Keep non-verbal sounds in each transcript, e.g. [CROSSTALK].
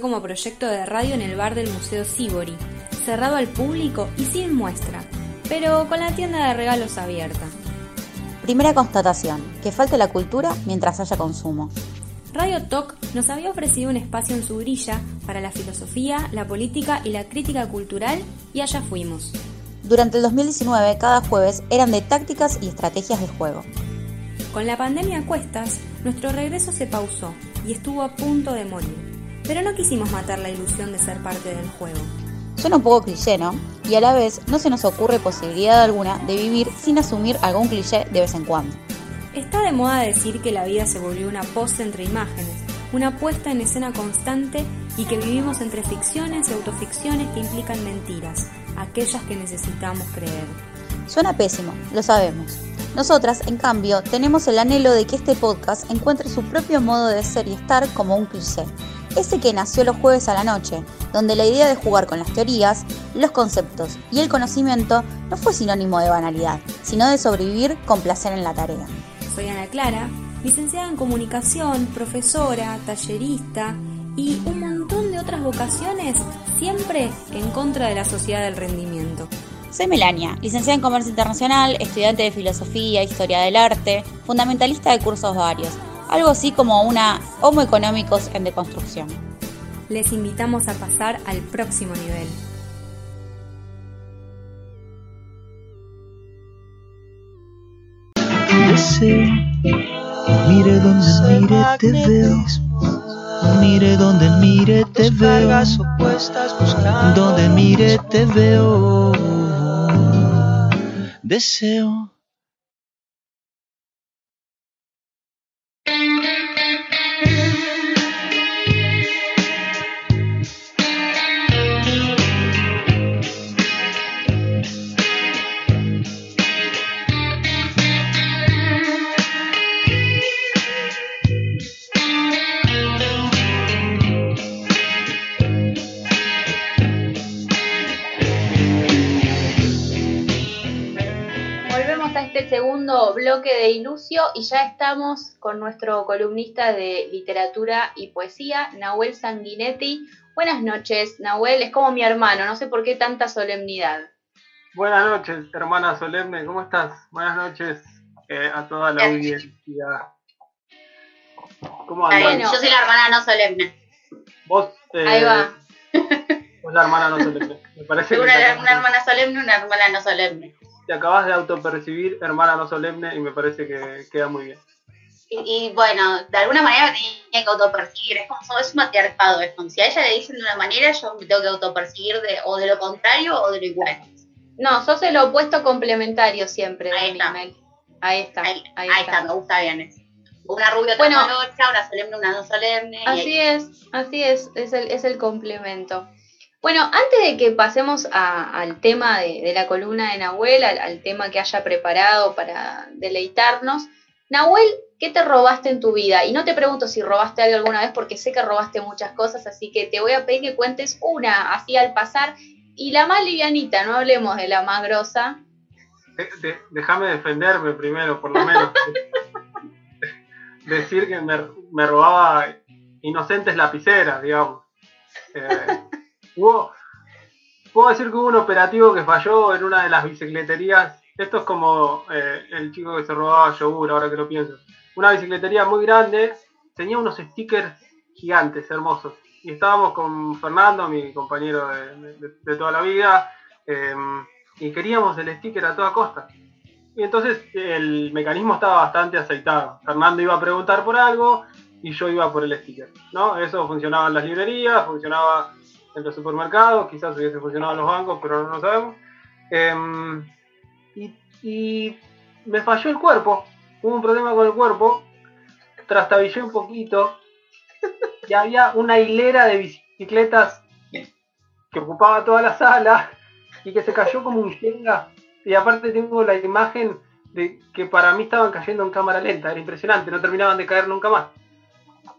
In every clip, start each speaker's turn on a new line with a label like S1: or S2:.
S1: como proyecto de radio en el bar del Museo Sibori, cerrado al público y sin muestra, pero con la tienda de regalos abierta.
S2: Primera constatación, que falte la cultura mientras haya consumo.
S1: Radio Talk nos había ofrecido un espacio en su grilla para la filosofía, la política y la crítica cultural y allá fuimos.
S2: Durante el 2019, cada jueves eran de tácticas y estrategias de juego.
S1: Con la pandemia a cuestas, nuestro regreso se pausó y estuvo a punto de morir. Pero no quisimos matar la ilusión de ser parte del juego.
S2: Suena un poco cliché, ¿no? Y a la vez no se nos ocurre posibilidad alguna de vivir sin asumir algún cliché de vez en cuando.
S1: Está de moda decir que la vida se volvió una pose entre imágenes, una puesta en escena constante y que vivimos entre ficciones y autoficciones que implican mentiras, aquellas que necesitamos creer.
S2: Suena pésimo, lo sabemos. Nosotras, en cambio, tenemos el anhelo de que este podcast encuentre su propio modo de ser y estar como un cliché. Ese que nació los jueves a la noche, donde la idea de jugar con las teorías, los conceptos y el conocimiento no fue sinónimo de banalidad, sino de sobrevivir con placer en la tarea.
S1: Soy Ana Clara, licenciada en comunicación, profesora, tallerista y un montón de otras vocaciones, siempre en contra de la sociedad del rendimiento.
S2: Soy Melania, licenciada en Comercio Internacional, estudiante de Filosofía, Historia del Arte, fundamentalista de cursos varios, algo así como una Homo Económicos en deconstrucción.
S1: Les invitamos a pasar al próximo nivel.
S3: mire donde mire te veo. Mire donde mire te veo. Donde mire te veo. Deseo Thank you.
S4: Segundo bloque de Ilusio y ya estamos con nuestro columnista de literatura y poesía, Nahuel Sanguinetti. Buenas noches, Nahuel, es como mi hermano, no sé por qué tanta solemnidad.
S5: Buenas noches, hermana solemne, ¿cómo estás? Buenas noches eh, a toda la audiencia.
S4: ¿Cómo andas? yo soy la hermana no solemne.
S5: Vos,
S4: eh, Ahí va.
S5: Vos la hermana no solemne. Me parece
S4: una, una hermana solemne, una hermana no solemne
S5: te acabas de autopercibir hermana no solemne y me parece que queda muy bien.
S4: Y, bueno, de alguna manera me tenía que autopercibir, es como es un matriarcado esto. Si a ella le dicen de una manera, yo me tengo que autopercibir de, o de lo contrario o de lo igual. No, sos el opuesto complementario siempre. Ahí está. Ahí está. Ahí, está. me gusta bien eso. Una rubia, bueno, otra una solemne, una no solemne. Así es, así es, es el, es el complemento. Bueno, antes de que pasemos al tema de, la columna de Nahuel, al, tema que haya preparado para deleitarnos, Nahuel, ¿qué te robaste en tu vida? Y no te pregunto si robaste algo alguna vez porque sé que robaste muchas cosas, así que te voy a pedir que cuentes una así al pasar y la más livianita, no hablemos de la más grosa.
S5: Déjame defenderme primero, por lo menos. [LAUGHS] Decir que me, robaba inocentes lapiceras, digamos. Eh, Hubo, puedo decir que hubo un operativo que falló en una de las bicicleterías. Esto es como eh, el chico que se robaba yogur, ahora que lo pienso. Una bicicletería muy grande, tenía unos stickers gigantes, hermosos. Y estábamos con Fernando, mi compañero de, toda la vida, em, y queríamos el sticker a toda costa. Y entonces el mecanismo estaba bastante aceitado. Fernando iba a preguntar por algo y yo iba por el sticker. ¿no? Eso funcionaba en las librerías, funcionaba en los supermercados, quizás hubiese funcionado en los bancos, pero no lo sabemos. Em, y, me falló el cuerpo, hubo un problema con el cuerpo, trastabillé un poquito [LAUGHS] y había una hilera de bicicletas que ocupaba toda la sala y que se cayó como un jenga. Y aparte tengo la imagen de que para mí estaban cayendo en cámara lenta, era impresionante, no terminaban de caer nunca más.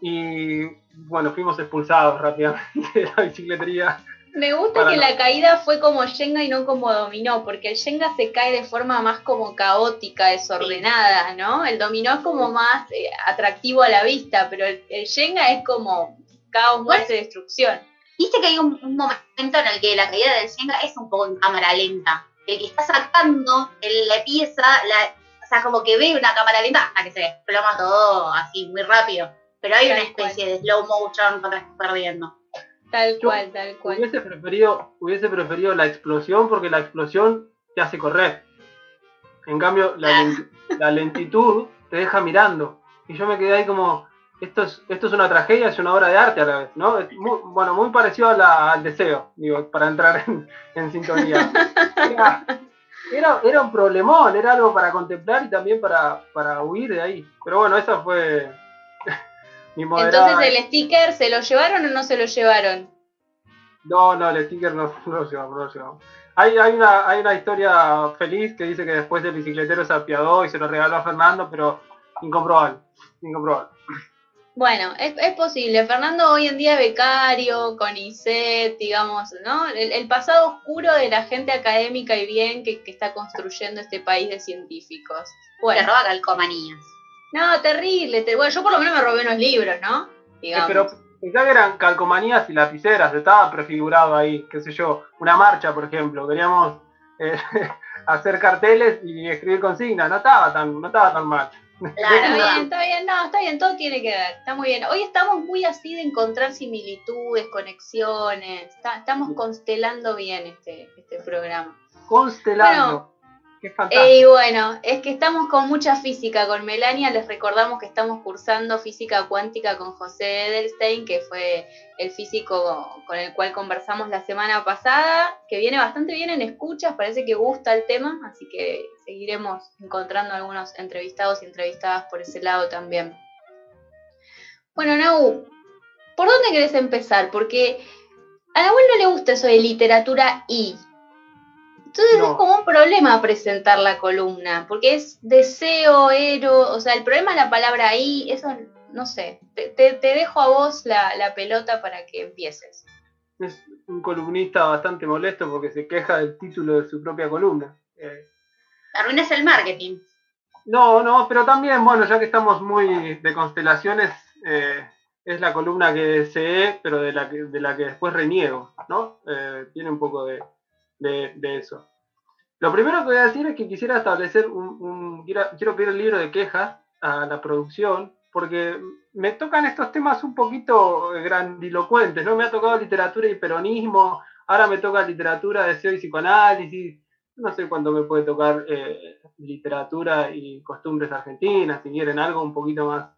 S5: Y bueno, fuimos expulsados rápidamente de la bicicletería.
S4: Me gusta que la caída fue como Shenga y no como dominó, porque el Shenga se cae de forma más como caótica, desordenada, ¿no? El dominó es como más eh, atractivo a la vista, pero el, el Shenga es como
S6: caos, muerte, destrucción.
S4: Viste que hay un, un momento en el que la caída del Shenga es un poco en cámara lenta. El que está sacando el- la pieza, la, o sea, como que ve una cámara lenta hasta que se desploma todo así muy rápido. Pero hay
S6: Tal
S4: una especie de slow motion cuando estás perdiendo.
S6: Tal
S5: Yo
S6: cual, tal cual.
S5: Hubiese preferido, hubiese preferido la explosión porque la explosión te hace correr. En cambio, la,
S4: Ah.
S5: la lentitud te deja mirando. Y yo me quedé ahí como, esto es, esto es una tragedia, es una obra de arte a la vez, ¿no? Es muy- bueno, muy parecido a la- al deseo, digo, para entrar en, en sintonía. Era, era, era un problemón, era algo para contemplar y también para, para huir de ahí. Pero bueno, esa fue moderada...
S6: Entonces el sticker, ¿se lo llevaron o no se lo llevaron?
S5: No, no, el sticker no, [LAUGHS] no lo llevamos, no lo llevamos. Hay, hay, una, hay una historia feliz que dice que después el bicicletero se apiadó y se lo regaló a Fernando, pero incomprobable, incomprobable.
S6: Bueno, es, es posible. Fernando hoy en día es becario, con ISET, digamos, ¿no? El, el pasado oscuro de la gente académica y bien que, que está construyendo este país de científicos. Bueno,
S4: roba calcomanías.
S6: No, terrible. te- bueno, yo por lo menos me robé unos libros, ¿no?
S5: Eh,
S6: Digamos.
S5: pero pensá que eran calcomanías y lapiceras, estaba prefigurado ahí, qué sé yo, una marcha, por ejemplo. Queríamos eh, [LAUGHS] hacer carteles y escribir consignas, no estaba tan, no estaba tan mal.
S4: Claro,
S6: Está [LAUGHS] bien, está bien, no, está bien, todo tiene que ver, está muy bien. Hoy estamos muy así de encontrar similitudes, conexiones, está- estamos constelando bien este, este programa.
S5: Constelando.
S6: Eh, Y bueno, es que estamos con mucha física con Melania, les recordamos que estamos cursando física cuántica con José Edelstein, que fue el físico con el cual conversamos la semana pasada, que viene bastante bien en escuchas, parece que gusta el tema, así que seguiremos encontrando algunos entrevistados y entrevistadas por ese lado también. Bueno, Nau, ¿por dónde querés empezar? Porque a Nahuel no le gusta eso de literatura y. Entonces
S5: No.
S6: es como un problema presentar la columna, porque es deseo, ero, o sea, el problema es la palabra ahí, eso no sé. Te, te- te dejo a vos la, la pelota para que empieces.
S5: Es un columnista bastante molesto porque se queja del título de su propia columna. Eh,
S4: Arruinas el marketing.
S5: No, no, pero también, bueno, ya que estamos muy de constelaciones, eh, es la columna que deseé, pero de la que, de la que después reniego, ¿no? Eh, tiene un poco de, de- de eso. Lo primero que voy a decir es que quisiera establecer un, un- quiero, quiero pedir el libro de quejas a la producción, porque me tocan estos temas un poquito eh, grandilocuentes, ¿no? Me ha tocado literatura y peronismo, ahora me toca literatura, deseo y psicoanálisis, no sé cuándo me puede tocar eh, literatura y costumbres argentinas, si quieren algo un poquito más,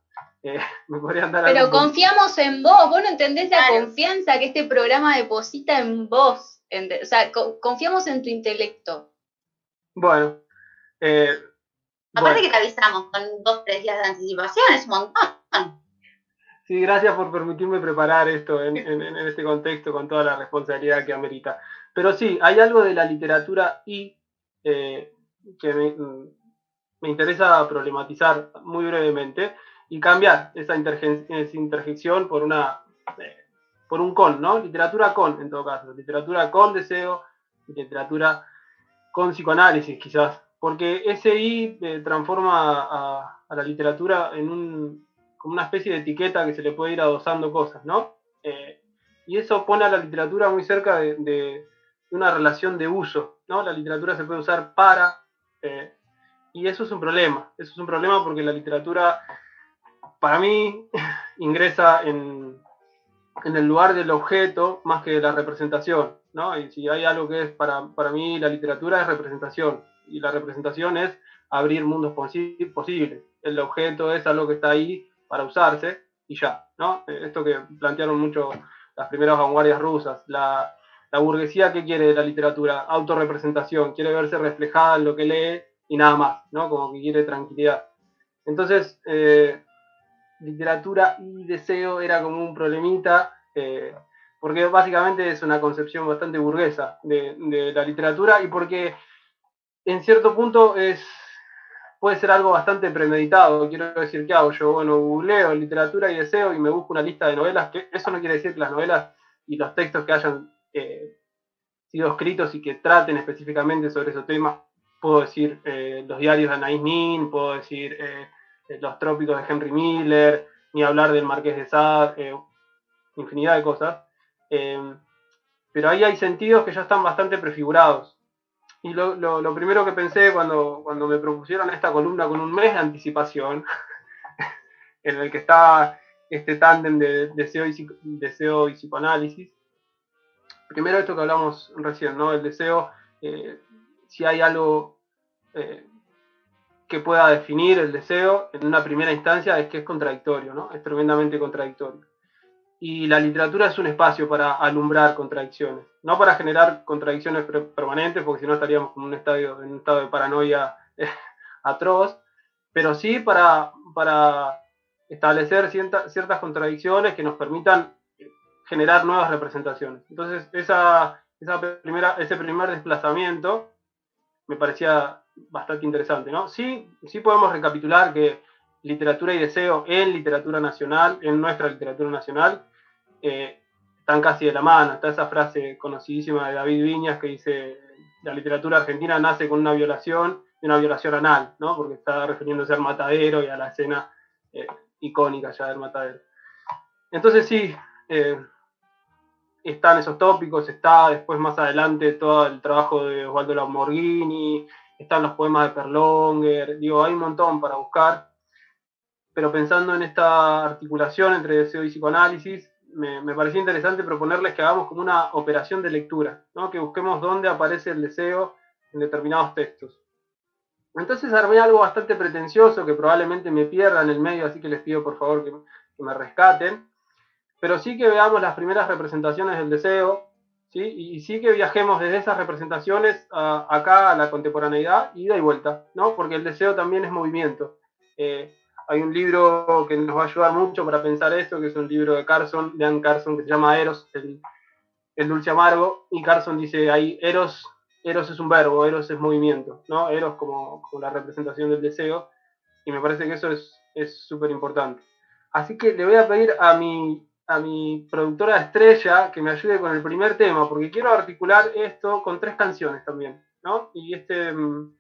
S5: eh, [LAUGHS] me podrían dar
S6: Pero
S5: algo
S6: confiamos en vos, vos no entendés la
S4: Claro.
S6: confianza que este programa deposita en vos. O sea, co- confiamos en tu intelecto.
S5: Bueno, eh,
S4: Aparte
S5: bueno,
S4: que te avisamos con dos, tres días de anticipación, es un montón.
S5: sí, gracias por permitirme preparar esto en, en- en este contexto con toda la responsabilidad que amerita. Pero sí, hay algo de la literatura y eh, que me, mm, me interesa problematizar muy brevemente y cambiar esa, intergen- esa interjección por una eh, por un con, ¿no? Literatura con, en todo caso. Literatura con deseo, literatura con psicoanálisis, quizás. Porque ese I eh, transforma a, la literatura en un, como una especie de etiqueta que se le puede ir adosando cosas, ¿no? Eh, y eso pone a la literatura muy cerca de, de una relación de uso, ¿no? La literatura se puede usar para, eh, y eso es un problema. Eso es un problema porque la literatura, para mí, [LAUGHS] ingresa en, en el lugar del objeto más que de la representación, ¿no? Y si hay algo que es para, para mí la literatura es representación, y la representación es abrir mundos posi- posibles. El objeto es algo que está ahí para usarse y ya, ¿no? Eh, Esto que plantearon mucho las primeras vanguardias rusas, la, la burguesía que quiere de la literatura, autorrepresentación, quiere verse reflejada en lo que lee y nada más, ¿no? Como que quiere tranquilidad. Entonces, eh, literatura y deseo era como un problemita, eh, porque básicamente es una concepción bastante burguesa de, la literatura y porque en cierto punto es puede ser algo bastante premeditado. Quiero decir, ¿qué hago? Yo, bueno, googleo literatura y deseo y me busco una lista de novelas, que eso no quiere decir que las novelas y los textos que hayan eh, sido escritos y que traten específicamente sobre esos temas, puedo decir eh, los diarios de Anaïs Nin, puedo decir los trópicos de Henry Miller, ni hablar del Marqués de Sade, eh, infinidad de cosas. Eh, pero ahí hay sentidos que ya están bastante prefigurados. Y lo, lo, primero que pensé cuando, cuando me propusieron esta columna con un mes de anticipación, [LAUGHS] en el que está este tándem de deseo y, deseo y psicoanálisis, primero esto que hablamos recién, ¿no? El deseo, eh, si hay algo eh, que pueda definir el deseo en una primera instancia es que es contradictorio, ¿no? Es tremendamente contradictorio. Y la literatura es un espacio para alumbrar contradicciones, no para generar contradicciones permanentes, porque si no estaríamos en un, estadio, en un estado de paranoia [LAUGHS] atroz, pero sí para, para establecer ciertas contradicciones que nos permitan generar nuevas representaciones. Entonces, esa, esa primera, ese primer desplazamiento me parecía bastante interesante, ¿no? Sí, sí podemos recapitular que literatura y deseo en literatura nacional, en nuestra literatura nacional, eh, están casi de la mano. Está esa frase conocidísima de David Viñas que dice, la literatura argentina nace con una violación y una violación anal, ¿no? Porque está refiriéndose al matadero y a la escena eh, icónica ya del matadero. Entonces sí, eh, están esos tópicos, está después más adelante todo el trabajo de Osvaldo Lamborghini, están los poemas de Perlonger, digo, hay un montón para buscar, pero pensando en esta articulación entre deseo y psicoanálisis, me, me parecía interesante proponerles que hagamos como una operación de lectura, ¿no? que busquemos dónde aparece el deseo en determinados textos. Entonces armé algo bastante pretencioso que probablemente me pierda en el medio, así que les pido por favor que, que me rescaten pero sí que veamos las primeras representaciones del deseo, ¿sí? y sí que viajemos desde esas representaciones acá a la contemporaneidad, ida y vuelta, ¿no? porque el deseo también es movimiento. Eh, hay un libro que nos va a ayudar mucho para pensar esto, que es un libro de Carson, de Anne Carson, que se llama Eros, el, el dulce amargo, y Carson dice ahí, Eros, Eros es un verbo, Eros es movimiento, ¿no? Eros como, como la representación del deseo, y me parece que eso es súper importante. Así que le voy a pedir a mi a mi productora estrella que me ayude con el primer tema, porque quiero articular esto con tres canciones también, ¿no? Y este, mm,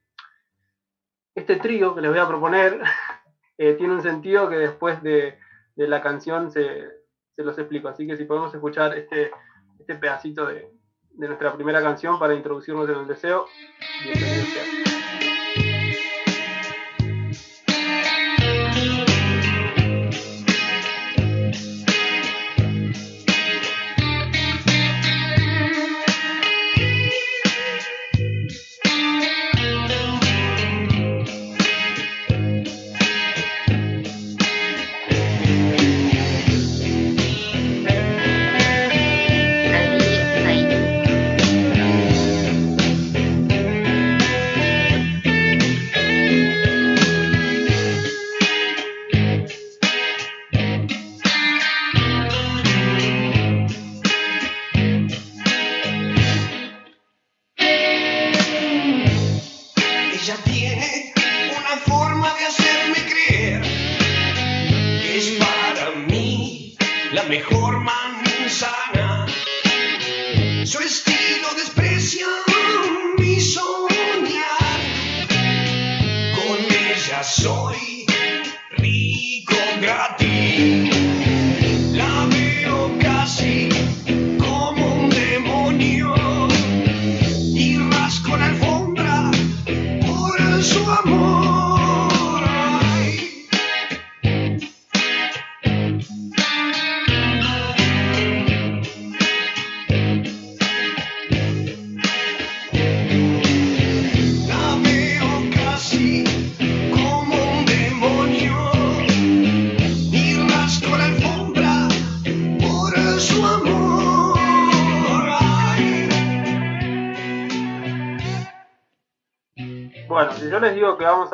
S5: este trío que les voy a proponer [LAUGHS] eh, tiene un sentido que después de, la canción se, los explico. Así que si podemos escuchar este, este pedacito de, de nuestra primera canción para introducirnos en el deseo.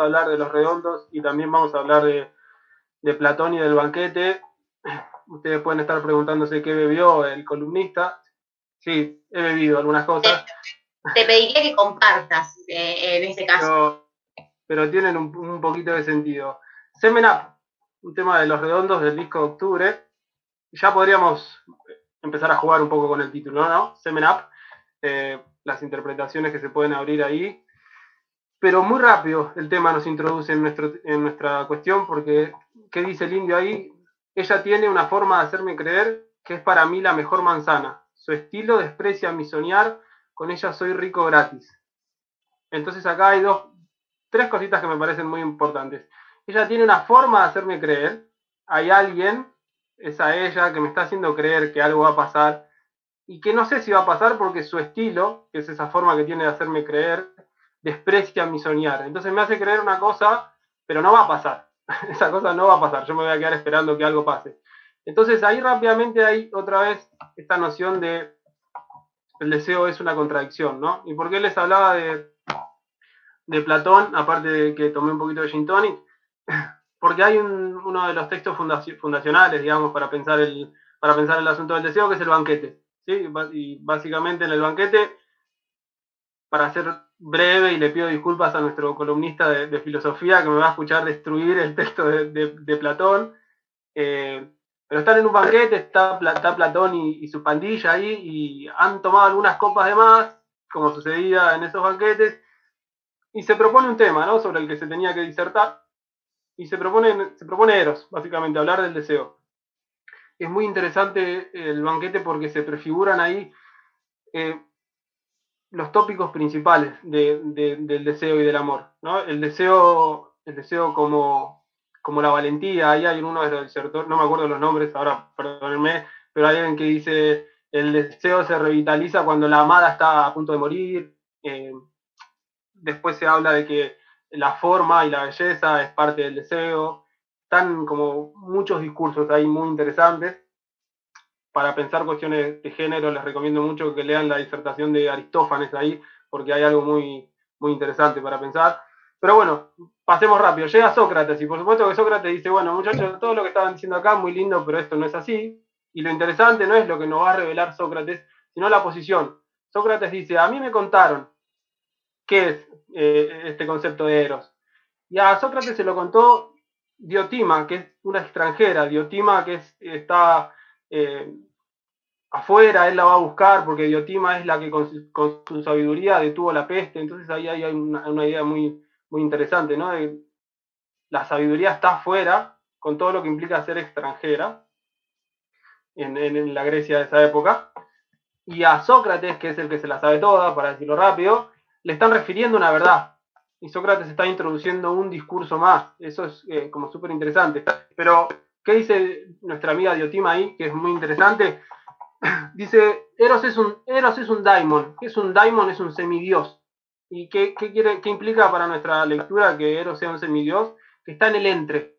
S5: A hablar de los redondos y también vamos a hablar de, Platón y del banquete, ustedes pueden estar preguntándose qué bebió el columnista. Sí, he bebido algunas cosas.
S4: Te, pediría que compartas eh, en ese caso.
S5: Pero, tienen un, poquito de sentido. Semen Up, un tema de los redondos del disco de octubre. Ya podríamos empezar a jugar un poco con el título, ¿no? Semen Up, eh, las interpretaciones que se pueden abrir ahí pero muy rápido el tema nos introduce en, nuestro, en nuestra cuestión porque, ¿qué dice el indio ahí? Ella tiene una forma de hacerme creer que es para mí la mejor manzana. Su estilo desprecia mi soñar, con ella soy rico gratis. Entonces acá hay dos, tres cositas que me parecen muy importantes. Ella tiene una forma de hacerme creer. Hay alguien, es a ella, que me está haciendo creer que algo va a pasar y que no sé si va a pasar porque su estilo, que es esa forma que tiene de hacerme creer, desprecia mi soñar. Entonces me hace creer una cosa, pero no va a pasar. [LAUGHS] Esa cosa no va a pasar. Yo me voy a quedar esperando que algo pase. Entonces ahí rápidamente hay otra vez esta noción de el deseo es una contradicción, ¿no? ¿Y por qué les hablaba de, de Platón, aparte de que tomé un poquito de gin? [LAUGHS] Porque hay uno de los textos fundacionales, digamos, para pensar, el, para pensar el asunto del deseo, que es el banquete. ¿sí? Y básicamente en el banquete, para ser breve, y le pido disculpas a nuestro columnista de, filosofía que me va a escuchar destruir el texto de, Platón, eh, pero están en un banquete, está, Platón y, su pandilla ahí, y han tomado algunas copas de más, como sucedía en esos banquetes, y se propone un tema, ¿no? Sobre el que se tenía que disertar, y se propone, se propone Eros, básicamente, hablar del deseo. Es muy interesante el banquete porque se prefiguran ahí eh, los tópicos principales del deseo y del amor, ¿no? El deseo, el deseo como, como la valentía, ahí hay uno de los no me acuerdo los nombres, ahora perdónenme, pero hay alguien que dice el deseo se revitaliza cuando la amada está a punto de morir. Eh, después se habla de que la forma y la belleza es parte del deseo. Están como muchos discursos ahí muy interesantes. Para pensar cuestiones de género les recomiendo mucho que lean la disertación de Aristófanes ahí, porque hay algo muy, muy interesante para pensar. Pero bueno, pasemos rápido. Llega Sócrates y por supuesto que Sócrates dice, bueno muchachos, todo lo que estaban diciendo acá muy lindo, pero esto no es así. Y lo interesante no es lo que nos va a revelar Sócrates, sino la posición. Sócrates dice, a mí me contaron qué es eh, este concepto de Eros. Y a Sócrates se lo contó Diotima, que es una extranjera, Diotima que está eh, afuera, él la va a buscar porque Diotima es la que con su, sabiduría detuvo la peste, entonces ahí hay una idea muy, muy interesante, ¿no? la sabiduría está afuera, con todo lo que implica ser extranjera, en, la Grecia de esa época, y a Sócrates, que es el que se la sabe toda, para decirlo rápido, le están refiriendo una verdad. Y Sócrates está introduciendo un discurso más. Eso es eh, como súper interesante. Pero, ¿qué dice nuestra amiga Diotima ahí? Que es muy interesante. [CLEARS THROAT] Dice, Eros es un, Eros es un daimon. ¿Qué es un daimon? Es un semidios. ¿Y qué, quiere, qué implica para nuestra lectura que Eros sea un semidios? Que está en el entre.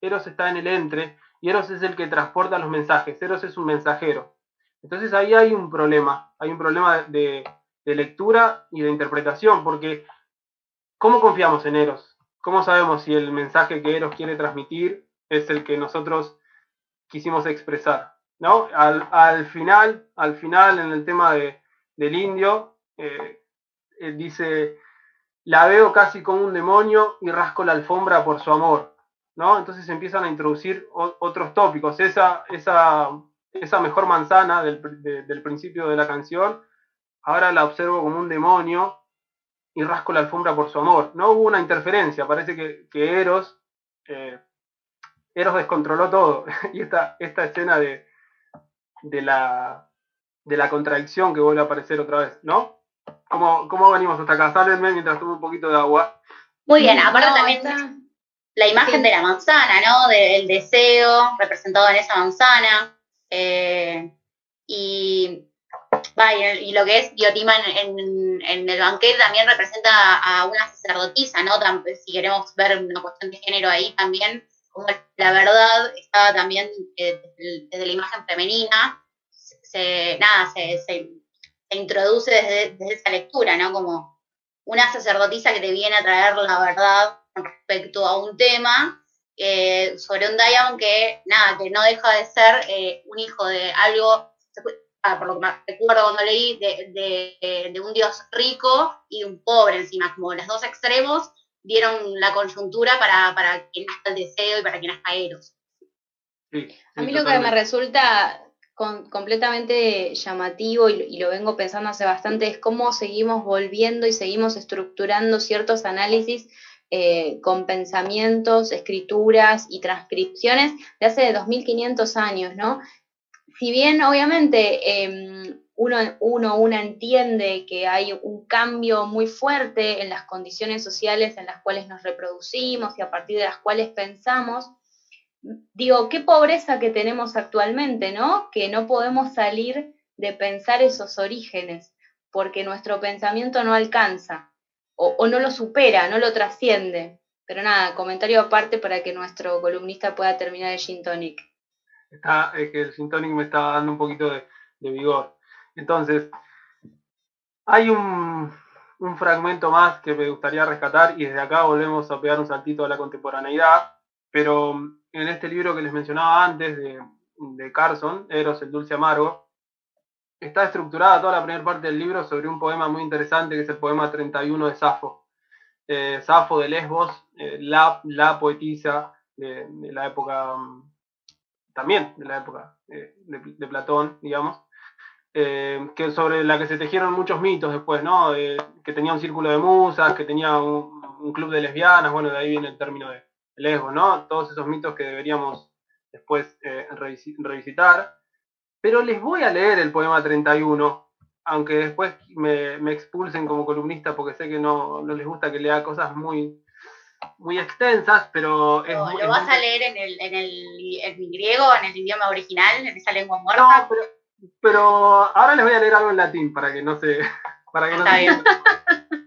S5: Eros está en el entre y Eros es el que transporta los mensajes. Eros es un mensajero. Entonces ahí hay un problema. Hay un problema de, lectura y de interpretación, porque ¿cómo confiamos en Eros? ¿Cómo sabemos si el mensaje que Eros quiere transmitir es el que nosotros quisimos expresar? ¿no? Al, final, al final, en el tema de, del indio, eh, dice, la veo casi como un demonio y rasco la alfombra por su amor, ¿no? Entonces empiezan a introducir otros tópicos. Esa, esa, esa mejor manzana del, principio de la canción, ahora la observo como un demonio y rasco la alfombra por su amor. No hubo una interferencia, parece que, que Eros, eh, Eros descontroló todo. [LAUGHS] y esta, esta escena de, de, la, de la contradicción que vuelve a aparecer otra vez, ¿no? ¿Cómo, cómo venimos hasta acá? Sálvenme mientras tomo un poquito de agua.
S4: Muy bien, aparte también la imagen de la manzana, ¿no? Del deseo representado en esa manzana. Eh, y, y, lo que es Diotima en, en, el banquete también representa a una sacerdotisa, ¿no? Si queremos ver una cuestión de género ahí también, como la verdad estaba también eh, desde, la imagen femenina, se, nada, se introduce desde, esa lectura, ¿no? Como una sacerdotisa que te viene a traer la verdad respecto a un tema eh, sobre un Diamond que, nada, que no deja de ser eh, un hijo de algo, ah, por lo que recuerdo cuando leí, de, un dios rico y un pobre encima, como los dos extremos dieron la conjuntura para, para quien está el deseo y para quien está Eros.
S6: a mí lo que me resulta completamente llamativo y, lo vengo pensando hace bastante es cómo seguimos volviendo y seguimos estructurando ciertos análisis eh, con pensamientos, escrituras y transcripciones de hace 2500 años, ¿no? si bien obviamente em, uno, uno, una entiende que hay un cambio muy fuerte en las condiciones sociales en las cuales nos reproducimos y a partir de las cuales pensamos, digo, qué pobreza que tenemos actualmente, ¿no? Que no podemos salir de pensar esos orígenes, porque nuestro pensamiento no alcanza, o, no lo supera, no lo trasciende. Pero nada, comentario aparte para que nuestro columnista pueda terminar el gin tonic.
S5: Está, es que el gin tonic me está dando un poquito de, vigor. Entonces, hay un, fragmento más que me gustaría rescatar y desde acá volvemos a pegar un saltito a la contemporaneidad, pero en este libro que les mencionaba antes de, de Carson, Eros, el dulce amargo, está estructurada toda la primera parte del libro sobre un poema muy interesante que es el poema 31 de Safo. Eh, Safo de Lesbos, eh, la, la, poetisa de, la época, mm, también de la época eh, de, Platón, digamos, que sobre la que se tejieron muchos mitos después, ¿no? que tenía un círculo de musas, que tenía un, un club de lesbianas, bueno, de ahí viene el término de, lejos, ¿no? Todos esos mitos que deberíamos después eh, revisitar. Pero les voy a leer el poema 31, aunque después me, expulsen como columnista porque sé que no, les gusta que lea cosas muy, muy extensas, pero...
S4: Es, ¿Lo, vas a leer en el, en, el, en griego, en el idioma original, en esa lengua muerta?
S5: pero, pero, ahora les voy a leer algo en latín para que no se... [LAUGHS] Para que no [LAUGHS]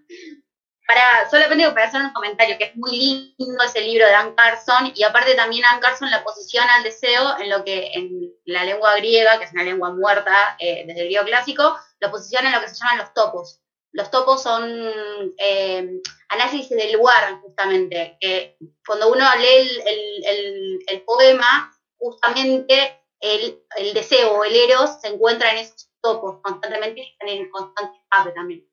S4: para, solamente para hacer un comentario, que es muy lindo ese libro de Anne Carson, y aparte también Anne Carson la posiciona al deseo en lo que en la lengua griega, que es una lengua muerta eh, desde el griego clásico, lo posiciona en lo que se llaman los topos. Los topos son eh, análisis del lugar, justamente. que cuando uno lee el, poema, justamente el, deseo o el eros se encuentra en esos topos constantemente y están en constante escape también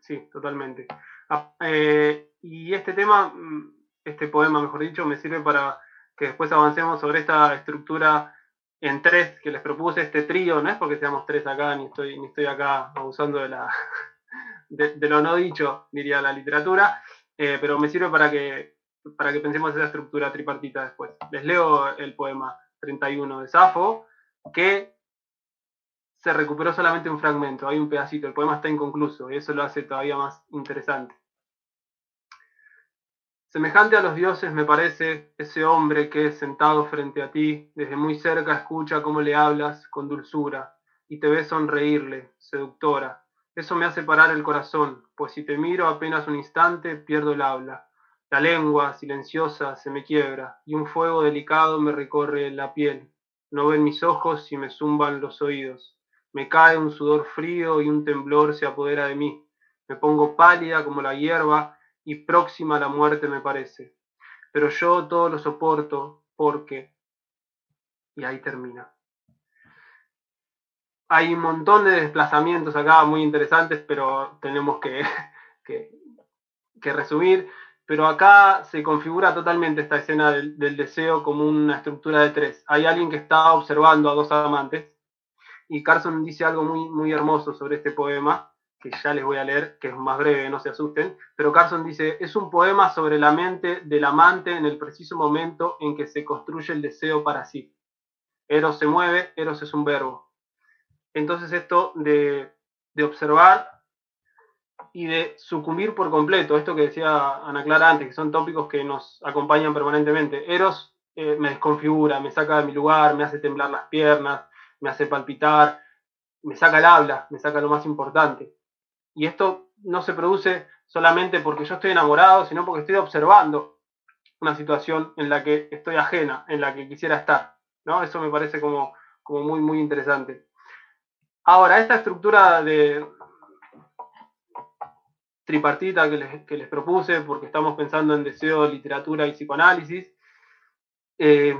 S5: sí, totalmente. Ah, eh, y este tema, mm, este poema, mejor dicho, me sirve para que después avancemos sobre esta estructura en tres que les propuse, este trío, no es porque seamos tres acá, ni estoy, ni estoy acá abusando de, la, [LAUGHS] de, lo no dicho, diría la literatura, eh, pero me sirve para que, para que pensemos esa estructura tripartita después. Les leo el poema 31 de Safo, que se recuperó solamente un fragmento, hay un pedacito, el poema está inconcluso y eso lo hace todavía más interesante. Semejante a los dioses me parece ese hombre que, sentado frente a ti, desde muy cerca escucha cómo le hablas con dulzura y te ve sonreírle, seductora. Eso me hace parar el corazón, pues si te miro apenas un instante pierdo el habla. La lengua, silenciosa, se me quiebra y un fuego delicado me recorre la piel. No ven mis ojos y me zumban los oídos. Me cae un sudor frío y un temblor se apodera de mí. Me pongo pálida como la hierba y próxima a la muerte me parece. Pero yo todo lo soporto porque... Y ahí termina. Hay un montón de desplazamientos acá muy interesantes, pero tenemos que, [LAUGHS] que, resumir. Pero acá se configura totalmente esta escena del, deseo como una estructura de tres. Hay alguien que está observando a dos amantes y Carson dice algo muy, muy hermoso sobre este poema, que ya les voy a leer, que es más breve, no se asusten, pero Carson dice, es un poema sobre la mente del amante en el preciso momento en que se construye el deseo para sí. Eros se mueve, Eros es un verbo. Entonces esto de, observar y de sucumbir por completo, esto que decía Ana Clara antes, que son tópicos que nos acompañan permanentemente. Eros eh, me desconfigura, me saca de mi lugar, me hace temblar las piernas, me hace palpitar, me saca el habla, me saca lo más importante. Y esto no se produce solamente porque yo estoy enamorado, sino porque estoy observando una situación en la que estoy ajena, en la que quisiera estar. ¿no? Eso me parece como, como muy, muy interesante. Ahora, esta estructura de tripartita que les, que les propuse, porque estamos pensando en deseo, literatura y psicoanálisis, eh,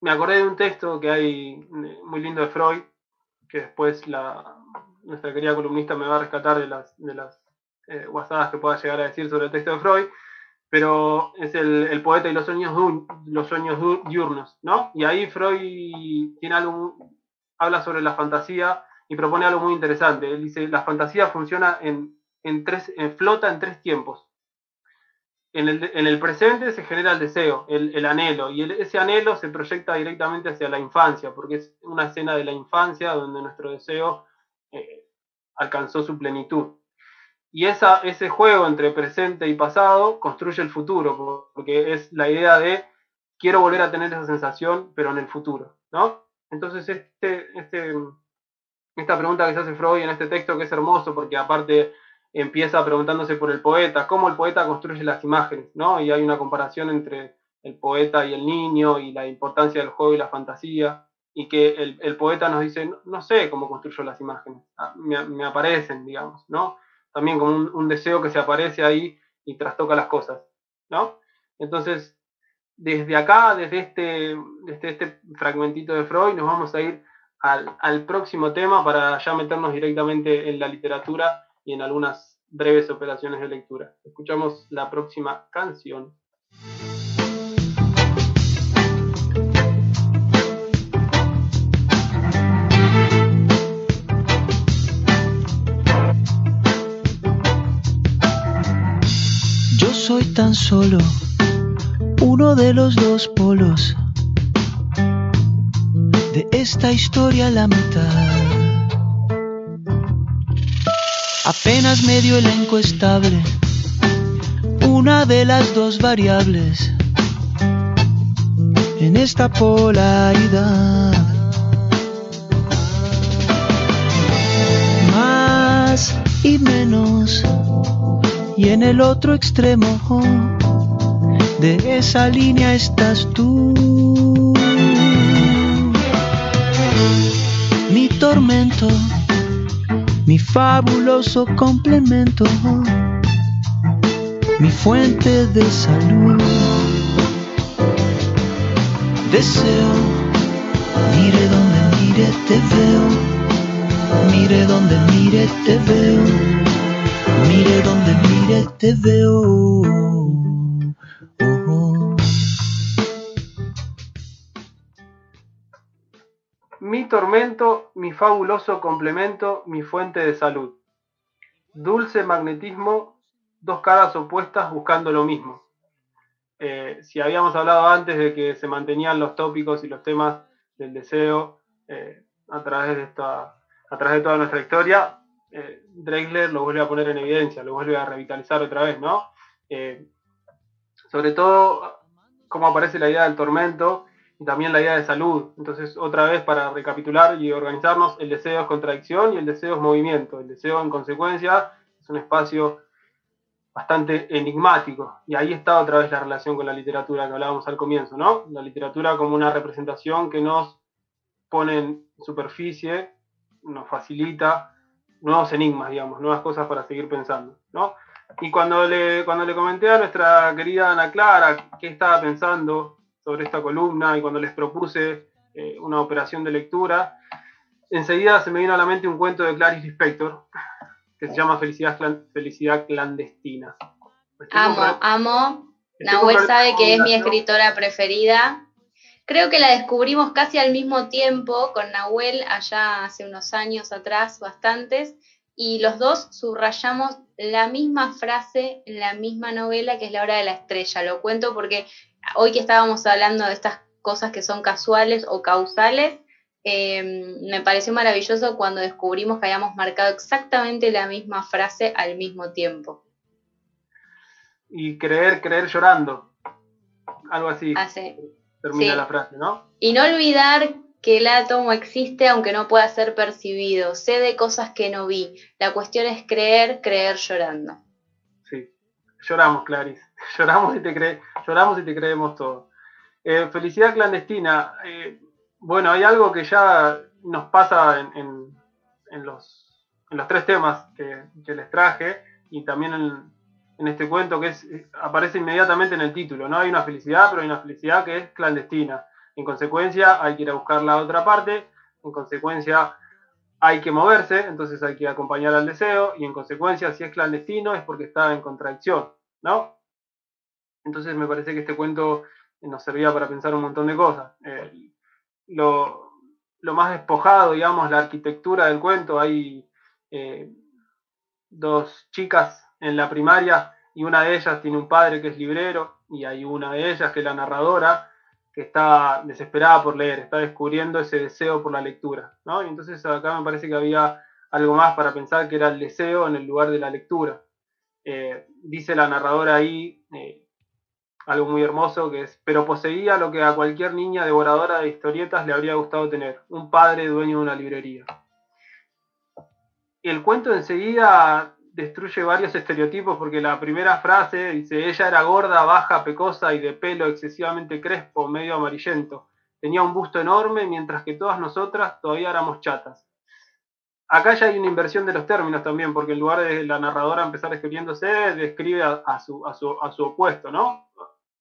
S5: me acordé de un texto que hay eh, muy lindo de Freud, que después nuestra querida columnista me va a rescatar de las, de las eh, guasadas que pueda llegar a decir sobre el texto de Freud, pero es el, poeta y los sueños, los sueños diurnos, ¿no? Y ahí Freud tiene algo, habla sobre la fantasía y propone algo muy interesante. Él dice, la fantasía funciona en, en tres, en, flota en tres tiempos. en el, en el presente se genera el deseo, el, el anhelo, y el- ese anhelo se proyecta directamente hacia la infancia, porque es una escena de la infancia donde nuestro deseo eh, alcanzó su plenitud. Y esa, ese juego entre presente y pasado construye el futuro, porque es la idea de quiero volver a tener esa sensación, pero en el futuro, ¿no? Entonces, este, este, esta pregunta que se hace Freud en este texto, que es hermoso, porque aparte empieza preguntándose por el poeta, cómo el poeta construye las imágenes, ¿no? Y hay una comparación entre el poeta y el niño y la importancia del juego y la fantasía, y que el, poeta nos dice, no, sé cómo construyo las imágenes, ah, me, aparecen, digamos, ¿no? También como un, deseo que se aparece ahí y trastoca las cosas, ¿no? Entonces, desde acá, desde este, desde este fragmentito de Freud, nos vamos a ir al próximo tema para ya meternos directamente en la literatura y en algunas breves operaciones de lectura. Escuchamos la próxima canción.
S3: Yo soy tan solo uno de los dos polos de esta historia la mitad. Apenas medio elenco estable, una de las dos variables en esta polaridad. Más y menos y en el otro extremo de esa línea estás tú. Mi tormento, mi fabuloso complemento, mi fuente de salud. Deseo, mire donde mire te veo, mire donde mire te veo. Mire donde mire te veo.
S5: Tormento, mi fabuloso complemento, mi fuente de salud. Dulce magnetismo, dos caras opuestas buscando lo mismo. Eh, si habíamos hablado antes de que se mantenían los tópicos y los temas del deseo eh, a través de esta, a través de toda nuestra historia, eh, lo vuelve a poner en evidencia, lo vuelve a revitalizar otra vez, ¿no? Eh, sobre todo, cómo aparece la idea del tormento y también la idea de salud. Entonces, otra vez para recapitular y organizarnos, el deseo es contradicción y el deseo es movimiento. El deseo, en consecuencia, es un espacio bastante enigmático. Y ahí está otra vez la relación con la literatura que hablábamos al comienzo, ¿no? La literatura como una representación que nos pone en superficie, nos facilita nuevos enigmas, digamos, nuevas cosas para seguir pensando, ¿no? Y cuando le, cuando le comenté a nuestra querida Ana Clara qué estaba pensando sobre esta columna y cuando les propuse eh, una operación de lectura, enseguida se me vino a la mente un cuento de Clarice Lispector que se llama Felicidad, Clan- Felicidad Clandestina.
S6: Amo, amo. Nahuel sabe que es mi escritora preferida. Creo que la descubrimos casi al mismo tiempo con Nahuel allá hace unos años atrás, bastantes, y los dos subrayamos la misma frase en la misma novela que es La hora de la estrella. Lo cuento porque hoy que estábamos hablando de estas cosas que son casuales o causales, eh, me pareció maravilloso cuando descubrimos que habíamos marcado exactamente la misma frase al mismo tiempo.
S5: Y creer, creer llorando. Algo así
S6: Hace,
S5: termina
S6: sí.
S5: la frase, ¿no?
S6: Y no olvidar que el átomo existe aunque no pueda ser percibido. Sé de cosas que no vi. La cuestión es creer, creer llorando.
S5: Lloramos, Clarice. [LAUGHS] Lloramos y te, cre lloramos y te creemos todo. Eh, felicidad clandestina. eh, bueno, hay algo que ya nos pasa en, en- en los, en los tres temas que, que les traje y también en, en este cuento que es, aparece inmediatamente en el título. No hay una felicidad, pero hay una felicidad que es clandestina. En consecuencia, hay que ir a buscar la otra parte. En consecuencia, hay que moverse, entonces hay que acompañar al deseo. Y en consecuencia, si es clandestino, es porque está en contradicción, ¿no? Entonces me parece que este cuento nos servía para pensar un montón de cosas. Eh, lo, más despojado, digamos, la arquitectura del cuento, hay eh, dos chicas en la primaria y una de ellas tiene un padre que es librero, y hay una de ellas que es la narradora, que está desesperada por leer, está descubriendo ese deseo por la lectura. Y entonces acá me parece que había algo más para pensar que era el deseo en el lugar de la lectura. Eh, dice la narradora ahí eh, algo muy hermoso que es, pero poseía lo que a cualquier niña devoradora de historietas le habría gustado tener, un padre dueño de una librería. El cuento enseguida destruye varios estereotipos porque la primera frase dice, ella era gorda, baja, pecosa y de pelo excesivamente crespo, medio amarillento. Tenía un busto enorme, mientras que todas nosotras todavía éramos chatas. Acá ya hay una inversión de los términos también, porque en lugar de la narradora empezar escribiéndose, describe a, su, a, su, a su opuesto, ¿no?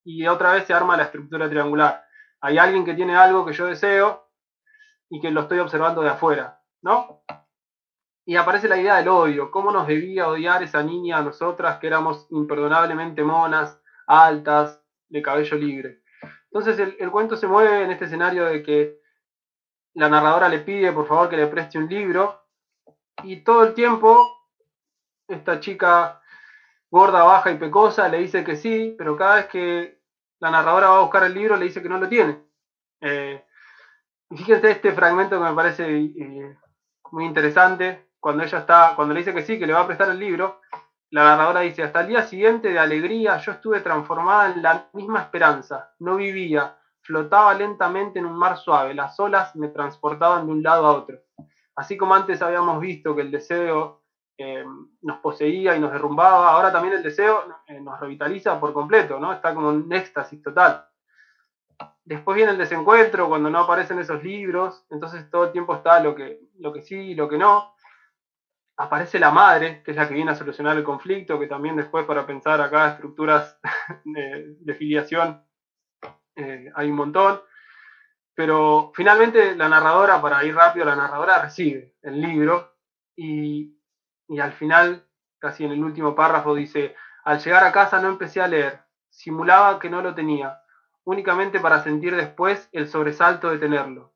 S5: Y otra vez se arma la estructura triangular. Hay alguien que tiene algo que yo deseo y que lo estoy observando de afuera, ¿no? y aparece la idea del odio, cómo nos debía odiar esa niña a nosotras que éramos imperdonablemente monas, altas, de cabello libre. Entonces el, cuento se mueve en este escenario de que la narradora le pide por favor que le preste un libro y todo el tiempo esta chica gorda, baja y pecosa le dice que sí, pero cada vez que la narradora va a buscar el libro le dice que no lo tiene. Eh, y fíjense este fragmento que me parece eh, muy interesante, cuando ella está, cuando le dice que sí, que le va a prestar el libro, la narradora dice, hasta el día siguiente de alegría yo estuve transformada en la misma esperanza, no vivía, flotaba lentamente en un mar suave, las olas me transportaban de un lado a otro. Así como antes habíamos visto que el deseo eh, nos poseía y nos derrumbaba, ahora también el deseo eh, nos revitaliza por completo, ¿no? Está como en éxtasis total. Después viene el desencuentro, cuando no aparecen esos libros, entonces todo el tiempo está lo que, lo que sí y lo que no aparece la madre, que es la que viene a solucionar el conflicto, que también después para pensar acá estructuras [LAUGHS] de, filiación eh, hay un montón. Pero finalmente la narradora, para ir rápido, la narradora recibe el libro y, al final, casi en el último párrafo, dice, al llegar a casa no empecé a leer, simulaba que no lo tenía, únicamente para sentir después el sobresalto de tenerlo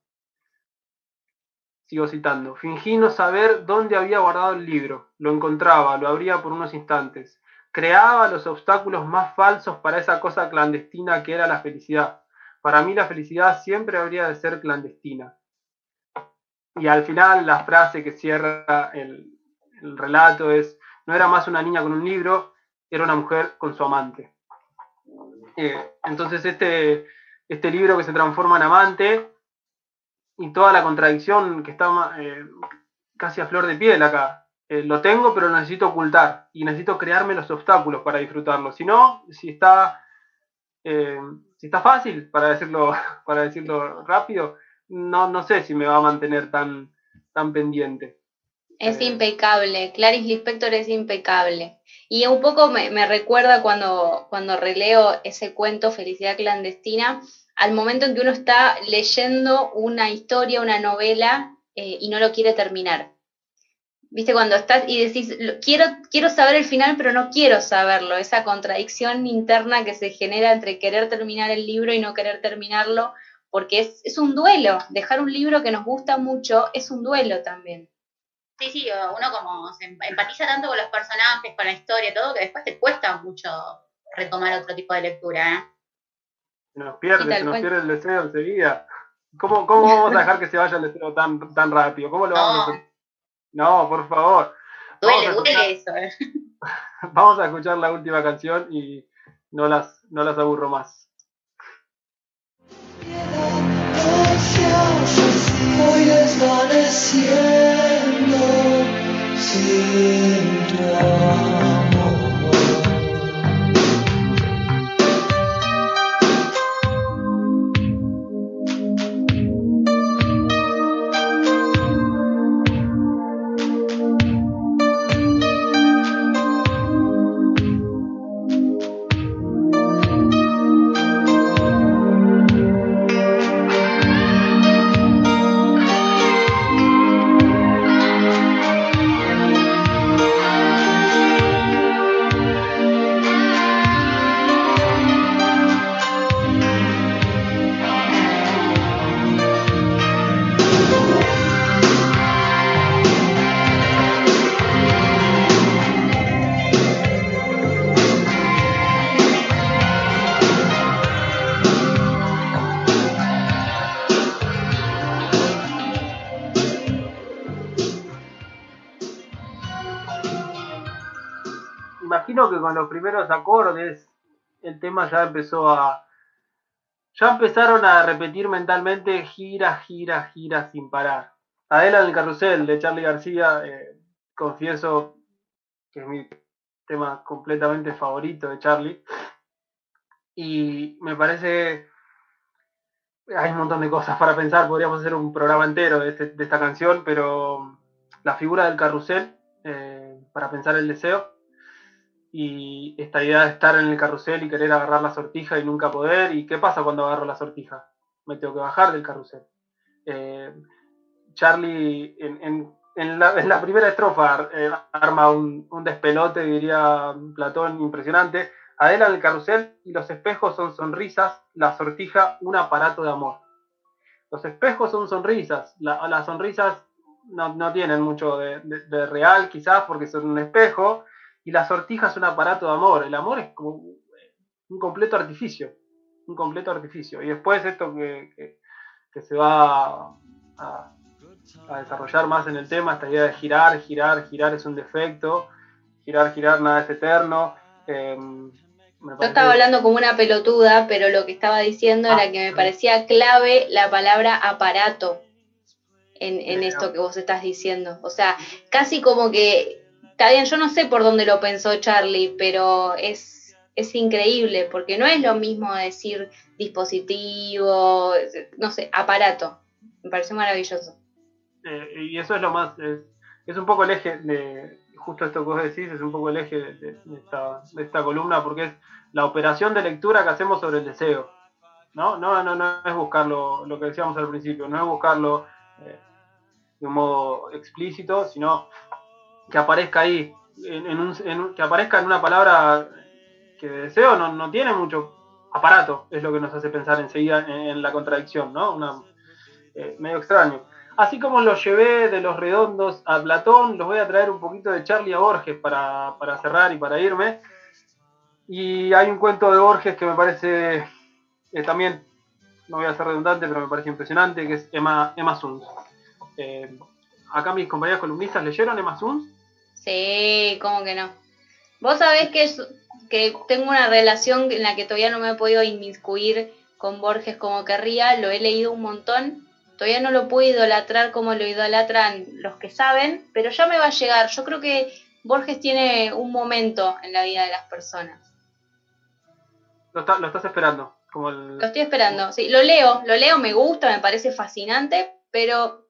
S5: Sigo citando. Fingí no saber dónde había guardado el libro. Lo encontraba, lo abría por unos instantes. Creaba los obstáculos más falsos para esa cosa clandestina que era la felicidad. Para mí la felicidad siempre habría de ser clandestina. Y al final la frase que cierra el, relato es, no era más una niña con un libro, era una mujer con su amante. Eh, entonces este, este libro que se transforma en amante y toda la contradicción que está eh, casi a flor de piel acá. Eh, lo tengo, pero lo necesito ocultar y necesito crearme los obstáculos para disfrutarlo. Si no, si está, si está fácil, para decirlo, [LAUGHS] para decirlo rápido, no, no sé si me va a mantener tan, tan pendiente.
S6: Es impecable, Clarice Lispector es impecable. Y un poco me, me, recuerda cuando, cuando releo ese cuento, Felicidad Clandestina, al momento en que uno está leyendo una historia, una novela eh, y no lo quiere terminar. ¿Viste? Cuando estás y decís, quiero, quiero saber el final, pero no quiero saberlo. Esa contradicción interna que se genera entre querer terminar el libro y no querer terminarlo, porque es, es un duelo. Dejar un libro que nos gusta mucho es un duelo también.
S4: Sí, sí, uno como se empatiza tanto con los personajes, con la historia, todo, que después te cuesta mucho retomar otro tipo de lectura. ¿eh?
S5: Se nos pierde, se nos pierde el deseo enseguida. ¿Cómo, ¿Cómo vamos a dejar que se vaya el deseo tan, tan rápido? ¿Cómo lo no. vamos a hacer? No, por favor.
S4: Duele, duele eso. Eh. [LAUGHS]
S5: Vamos a escuchar la última canción y no las, no las aburro más. Voy desvaneciendo sin imagino con los primeros acordes el tema ya empezó a... Ya empezaron a repetir mentalmente gira, gira, gira sin parar. Adela del Carrusel de Charlie García, eh, confieso que es mi tema completamente favorito de Charlie. Y me parece hay un montón de cosas para pensar, podríamos hacer un programa entero de, este- esta canción, pero la figura del carrusel, eh, para pensar el deseo, y esta idea de estar en el carrusel y querer agarrar la sortija y nunca poder, y qué pasa cuando agarro la sortija, me tengo que bajar del carrusel. Eh, Charlie en, en- en la, en primera estrofa eh, arma un, un despelote, diría Platón, impresionante. Adela del carrusel y los espejos son sonrisas, la sortija un aparato de amor. Los espejos son sonrisas, la- las sonrisas no, no tienen mucho de, de- de real quizás porque son un espejo, y la sortija es un aparato de amor. El amor es como un completo artificio, un completo artificio. Y después esto que, que- que se va a, a desarrollar más en el tema, esta idea de girar, girar, girar es un defecto, girar, girar, nada es eterno. eh, me
S6: Yo estaba hablando como una pelotuda, pero lo que estaba diciendo
S5: Ah,
S6: era que me parecía clave la palabra aparato en, en
S5: Bien.
S6: esto que vos estás diciendo. O sea, casi como que, está bien, yo no sé por dónde lo pensó Charlie, pero es, es increíble, porque no es lo mismo decir dispositivo, no sé, aparato. Me pareció maravilloso.
S5: Eh, y eso es lo más, es, es un poco el eje de, justo esto que vos decís, es un poco el eje de, esta, de esta columna, porque es la operación de lectura que hacemos sobre el deseo. No, no, no, no es buscarlo, lo que decíamos al principio, no es buscarlo eh, de un modo explícito, sino que aparezca ahí, en, un- en que aparezca en una palabra que de deseo no, no tiene mucho aparato, es lo que nos hace pensar enseguida en, la contradicción, ¿no? Una, eh, medio extraño. Así como los llevé de los redondos a Platón, los voy a traer un poquito de Charlie a Borges para, para cerrar y para irme. Y hay un cuento de Borges que me parece eh, también, no voy a ser redundante, pero me parece impresionante, que es Emma, Emma Suns. Eh, acá mis compañeros columnistas leyeron Emma Suns.
S6: Sí, ¿cómo que no? Vos sabés que, es, que tengo una relación en la que todavía no me he podido inmiscuir con Borges como querría, lo he leído un montón, todavía no lo puedo idolatrar como lo idolatran los que saben, pero ya me va a llegar. Yo creo que Borges tiene un momento en la vida de las personas.
S5: Lo, está- lo estás esperando. Como el,
S6: Lo estoy esperando. Sí, lo leo, lo leo, me gusta, me parece fascinante, pero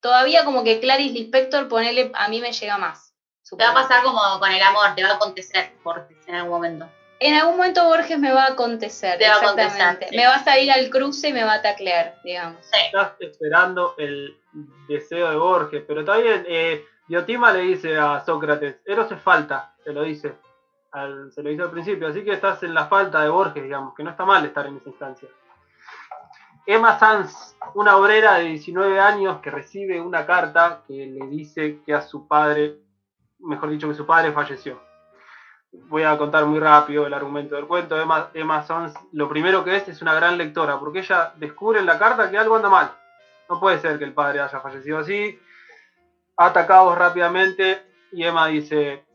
S6: todavía como que Clarice Lispector, ponele, a mí me llega más.
S4: Te va a pasar como con el amor, te va a acontecer Borges en algún momento.
S6: En algún momento Borges me va a acontecer,
S4: Te va a
S6: exactamente.
S4: acontecer, sí.
S6: Me va a salir al cruce y me va a taclear, digamos.
S5: estás esperando el deseo de Borges, pero también eh, Diotima le dice a Sócrates, Eros es falta, te lo dice, al- se lo dice al principio, así que estás en la falta de Borges, digamos, que no está mal estar en esa instancia. Emma Sanz, una obrera de 19 años que recibe una carta que le dice que a su padre, mejor dicho, que su padre falleció. Voy a contar muy rápido el argumento del cuento. Emma, Emma Sanz, lo primero que es es una gran lectora, porque ella descubre en la carta que algo anda mal. No puede ser que el padre haya fallecido así. Ata cabos rápidamente y Emma dice,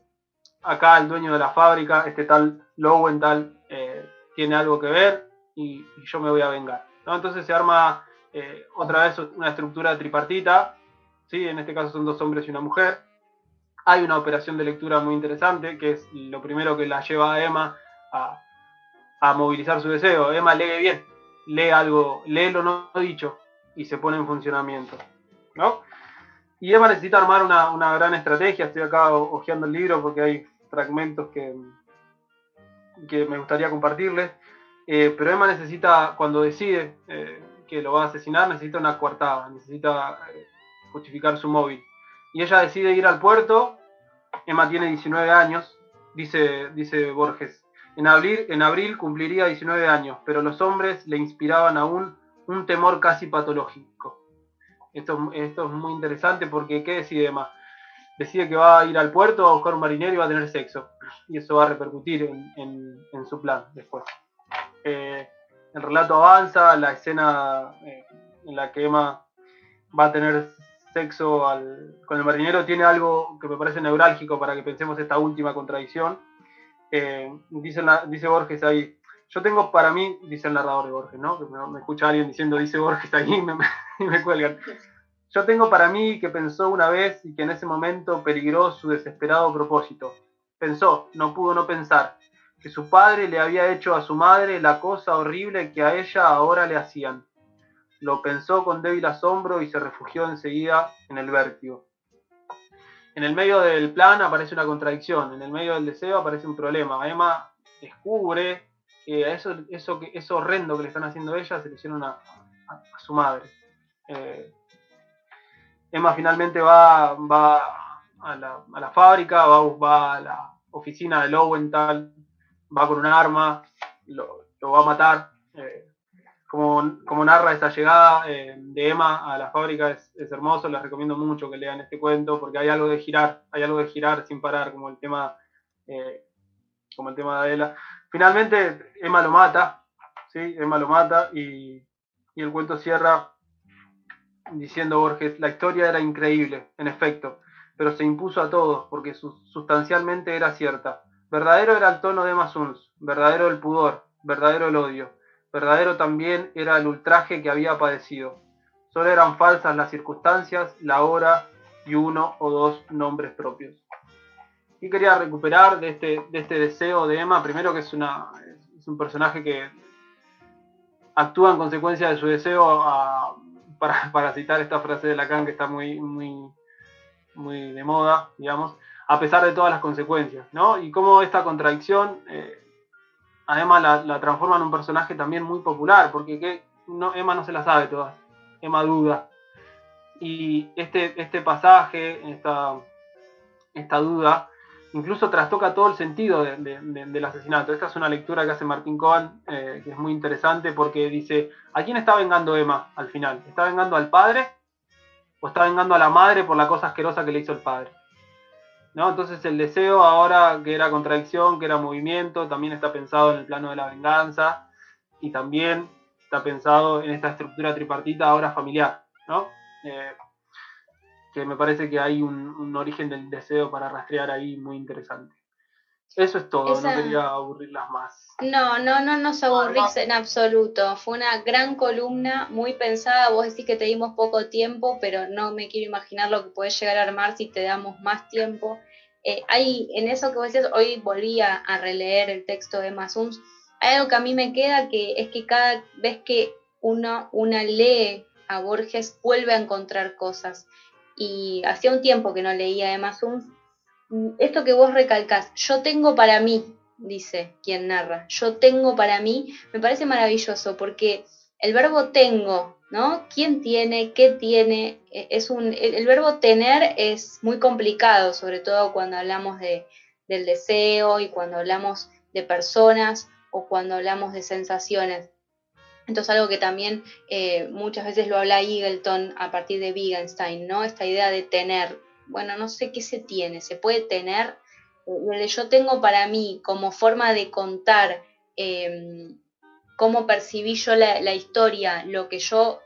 S5: acá el dueño de la fábrica, este tal Lowenthal, eh, tiene algo que ver y yo me voy a vengar. Entonces se arma eh, otra vez una estructura tripartita, ¿sí? en este caso son dos hombres y una mujer. Hay una operación de lectura muy interesante, que es lo primero que la lleva a Emma a, movilizar su deseo. Emma lee bien, lee algo, lee lo no dicho y se pone en funcionamiento. ¿no? Y Emma necesita armar una, gran estrategia. Estoy acá hojeando el libro porque hay fragmentos que me gustaría compartirles. Eh, pero Emma necesita, cuando decide eh, que lo va a asesinar, necesita una coartada, necesita eh, justificar su móvil. Y ella decide ir al puerto. Emma tiene 19 años, dice, dice Borges. En abril, en abril cumpliría 19 años, pero los hombres le inspiraban aún un temor casi patológico. Esto, esto es muy interesante porque ¿qué decide Emma? Decide que va a ir al puerto a buscar un marinero y va a tener sexo. Y eso va a repercutir en, en- en su plan después. Eh, el relato avanza, la escena eh, en la que Emma va a tener sexo al, con el marinero tiene algo que me parece neurálgico para que pensemos esta última contradicción. Eh, dice, dice Borges ahí, yo tengo para mí, dice el narrador de Borges, ¿no? Que me, me escucha alguien diciendo, dice Borges ahí y me, [LAUGHS] y me cuelgan. Yo tengo para mí que pensó una vez y que en ese momento peligró su desesperado propósito. Pensó, no pudo no pensar, que su padre le había hecho a su madre la cosa horrible que a ella ahora le hacían. Lo pensó con débil asombro y se refugió enseguida en el vértigo. En el medio del plan aparece una contradicción, en el medio del deseo aparece un problema. Emma descubre que eso, eso, eso horrendo que le están haciendo a ella se le hicieron a su madre. Eh, Emma finalmente va, va a, la, a la fábrica, va, va a la oficina de Lowenthal, va con un arma, lo, va a matar. eh, como, narra esa llegada eh, de Emma a la fábrica es, hermoso, les recomiendo mucho que lean este cuento porque hay algo de girar, hay algo de girar sin parar, como el tema, eh, como el tema de Adela. Finalmente Emma lo mata, ¿sí? Emma lo mata y, el cuento cierra diciendo Borges, la historia era increíble, en efecto, pero se impuso a todos porque su- sustancialmente era cierta. Verdadero era el tono de Emma Suns, verdadero el pudor, verdadero el odio, verdadero también era el ultraje que había padecido. Solo eran falsas las circunstancias, la hora y uno o dos nombres propios. Y quería recuperar de este, de este deseo de Emma, primero que es, una, es un personaje que actúa en consecuencia de su deseo para, para citar esta frase de Lacan que está muy, muy, muy de moda, digamos, a pesar de todas las consecuencias, ¿no? Y cómo esta contradicción eh, a Emma la, transforma en un personaje también muy popular, porque no, Emma no se la sabe todas, Emma duda. Y este, este pasaje, esta, esta duda, incluso trastoca todo el sentido de- del asesinato. Esta es una lectura que hace Martín Cohen, eh, que es muy interesante porque dice, ¿a quién está vengando Emma al final? ¿Está vengando al padre? ¿O está vengando a la madre por la cosa asquerosa que le hizo el padre? ¿No? Entonces el deseo ahora que era contradicción, que era movimiento, también está pensado en el plano de la venganza y también está pensado en esta estructura tripartita ahora familiar, ¿no? Eh, que me parece que hay un, un origen del deseo para rastrear ahí muy interesante. Eso es todo,
S6: Esa-
S5: no quería aburrirlas más.
S6: No, no, no nos aburrís en absoluto. Fue una gran columna, muy pensada. Vos decís que te dimos poco tiempo, pero no me quiero imaginar lo que puedes llegar a armar si te damos más tiempo. Eh, hay, en eso que vos decías, hoy volví a, a releer el texto de Masuns. Hay algo que a mí me queda que es que cada vez que uno, una lee a Borges, vuelve a encontrar cosas. Y hacía un tiempo que no leía de Masuns. Esto que vos recalcás, yo tengo para mí, dice quien narra. Yo tengo para mí, me parece maravilloso porque el verbo tengo, ¿no? ¿Quién tiene? ¿Qué tiene? E- Es un, el, el verbo tener es muy complicado, sobre todo cuando hablamos de, del deseo y cuando hablamos de personas o cuando hablamos de sensaciones. Entonces algo que también eh, muchas veces lo habla Eagleton a partir de Wittgenstein, ¿no? Esta idea de tener. Bueno, no sé qué se tiene, se puede tener lo que yo tengo para mí como forma de contar eh, cómo percibí yo la, historia, lo que yo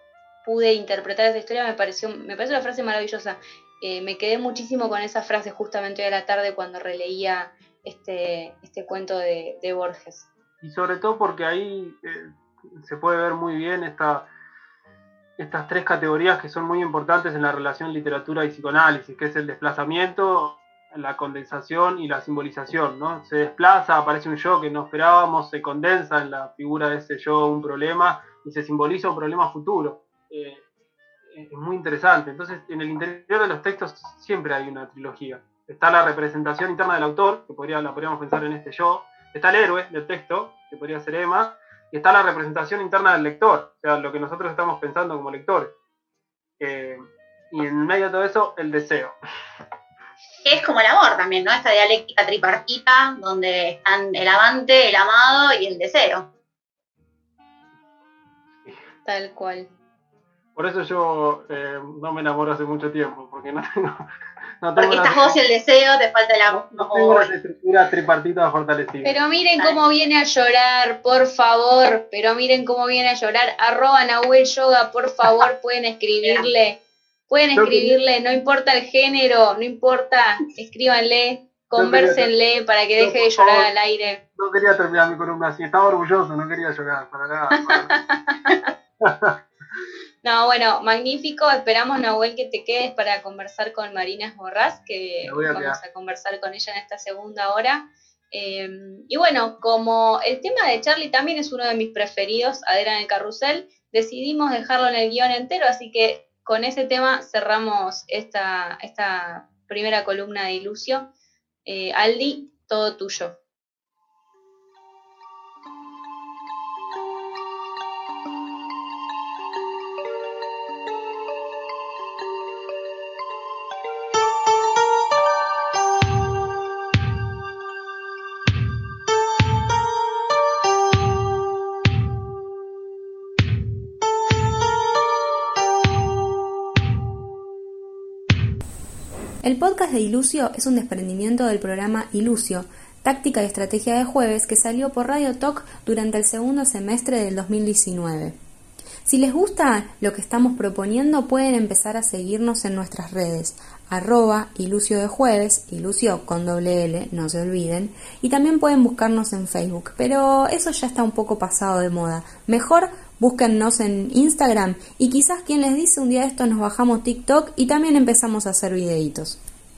S6: pude interpretar esa historia, me pareció, me parece una frase maravillosa. Eh, me quedé muchísimo con esa frase justamente hoy a la tarde cuando releía este, este cuento de, de Borges.
S5: Y sobre todo porque ahí eh, se puede ver muy bien esta, estas tres categorías que son muy importantes en la relación literatura y psicoanálisis, que es el desplazamiento, la condensación y la simbolización, ¿no? Se desplaza, aparece un yo que no esperábamos, se condensa en la figura de ese yo un problema y se simboliza un problema futuro. Eh, es muy interesante. Entonces, en el interior de los textos siempre hay una trilogía. Está la representación interna del autor, que podría, la podríamos pensar en este yo. Está el héroe del texto, que podría ser Emma. Y está la representación interna del lector, o sea, lo que nosotros estamos pensando como lectores. Eh, y en medio de todo eso, el deseo
S4: es como el amor también, ¿no? Esta dialéctica tripartita donde están el amante, el amado y el deseo.
S6: Tal cual.
S5: Por eso yo eh, no me enamoro hace mucho tiempo, porque no tengo...
S4: No porque estás vos y el deseo, te falta el amor.
S5: No, no tengo la estructura tripartita fortalecida.
S6: Pero miren cómo viene a llorar, por favor. Pero miren cómo viene a llorar. Arroba Nahuel Yoga, por favor, [LAUGHS] pueden escribirle Pueden escribirle, no importa el género, no importa, escríbanle, conversenle para que deje de llorar al aire.
S5: No quería terminar mi columna así, estaba orgulloso, no quería llorar para nada. para- [LAUGHS]
S6: No, bueno, magnífico. Esperamos, Nahuel, que te quedes para conversar con Marina Esborrás, que
S5: a
S6: vamos
S5: quedar.
S6: a conversar con ella en esta segunda hora. Eh, y bueno, como el tema de Charlie también es uno de mis preferidos, Adera en el carrusel, decidimos dejarlo en el guion entero, así que con ese tema cerramos esta, esta primera columna de Ilucio. Eh, Aldi, todo tuyo.
S1: El podcast de Ilucio es un desprendimiento del programa Ilucio, táctica y estrategia de jueves que salió por Radio Talk durante el segundo semestre del 2019. Si les gusta lo que estamos proponiendo, pueden empezar a seguirnos en nuestras redes, arroba ilucio de jueves, ilucio con doble L, no se olviden, y también pueden buscarnos en Facebook, pero eso ya está un poco pasado de moda. Mejor búsquennos en Instagram y quizás quien les dice un día esto nos bajamos TikTok y también empezamos a hacer videitos.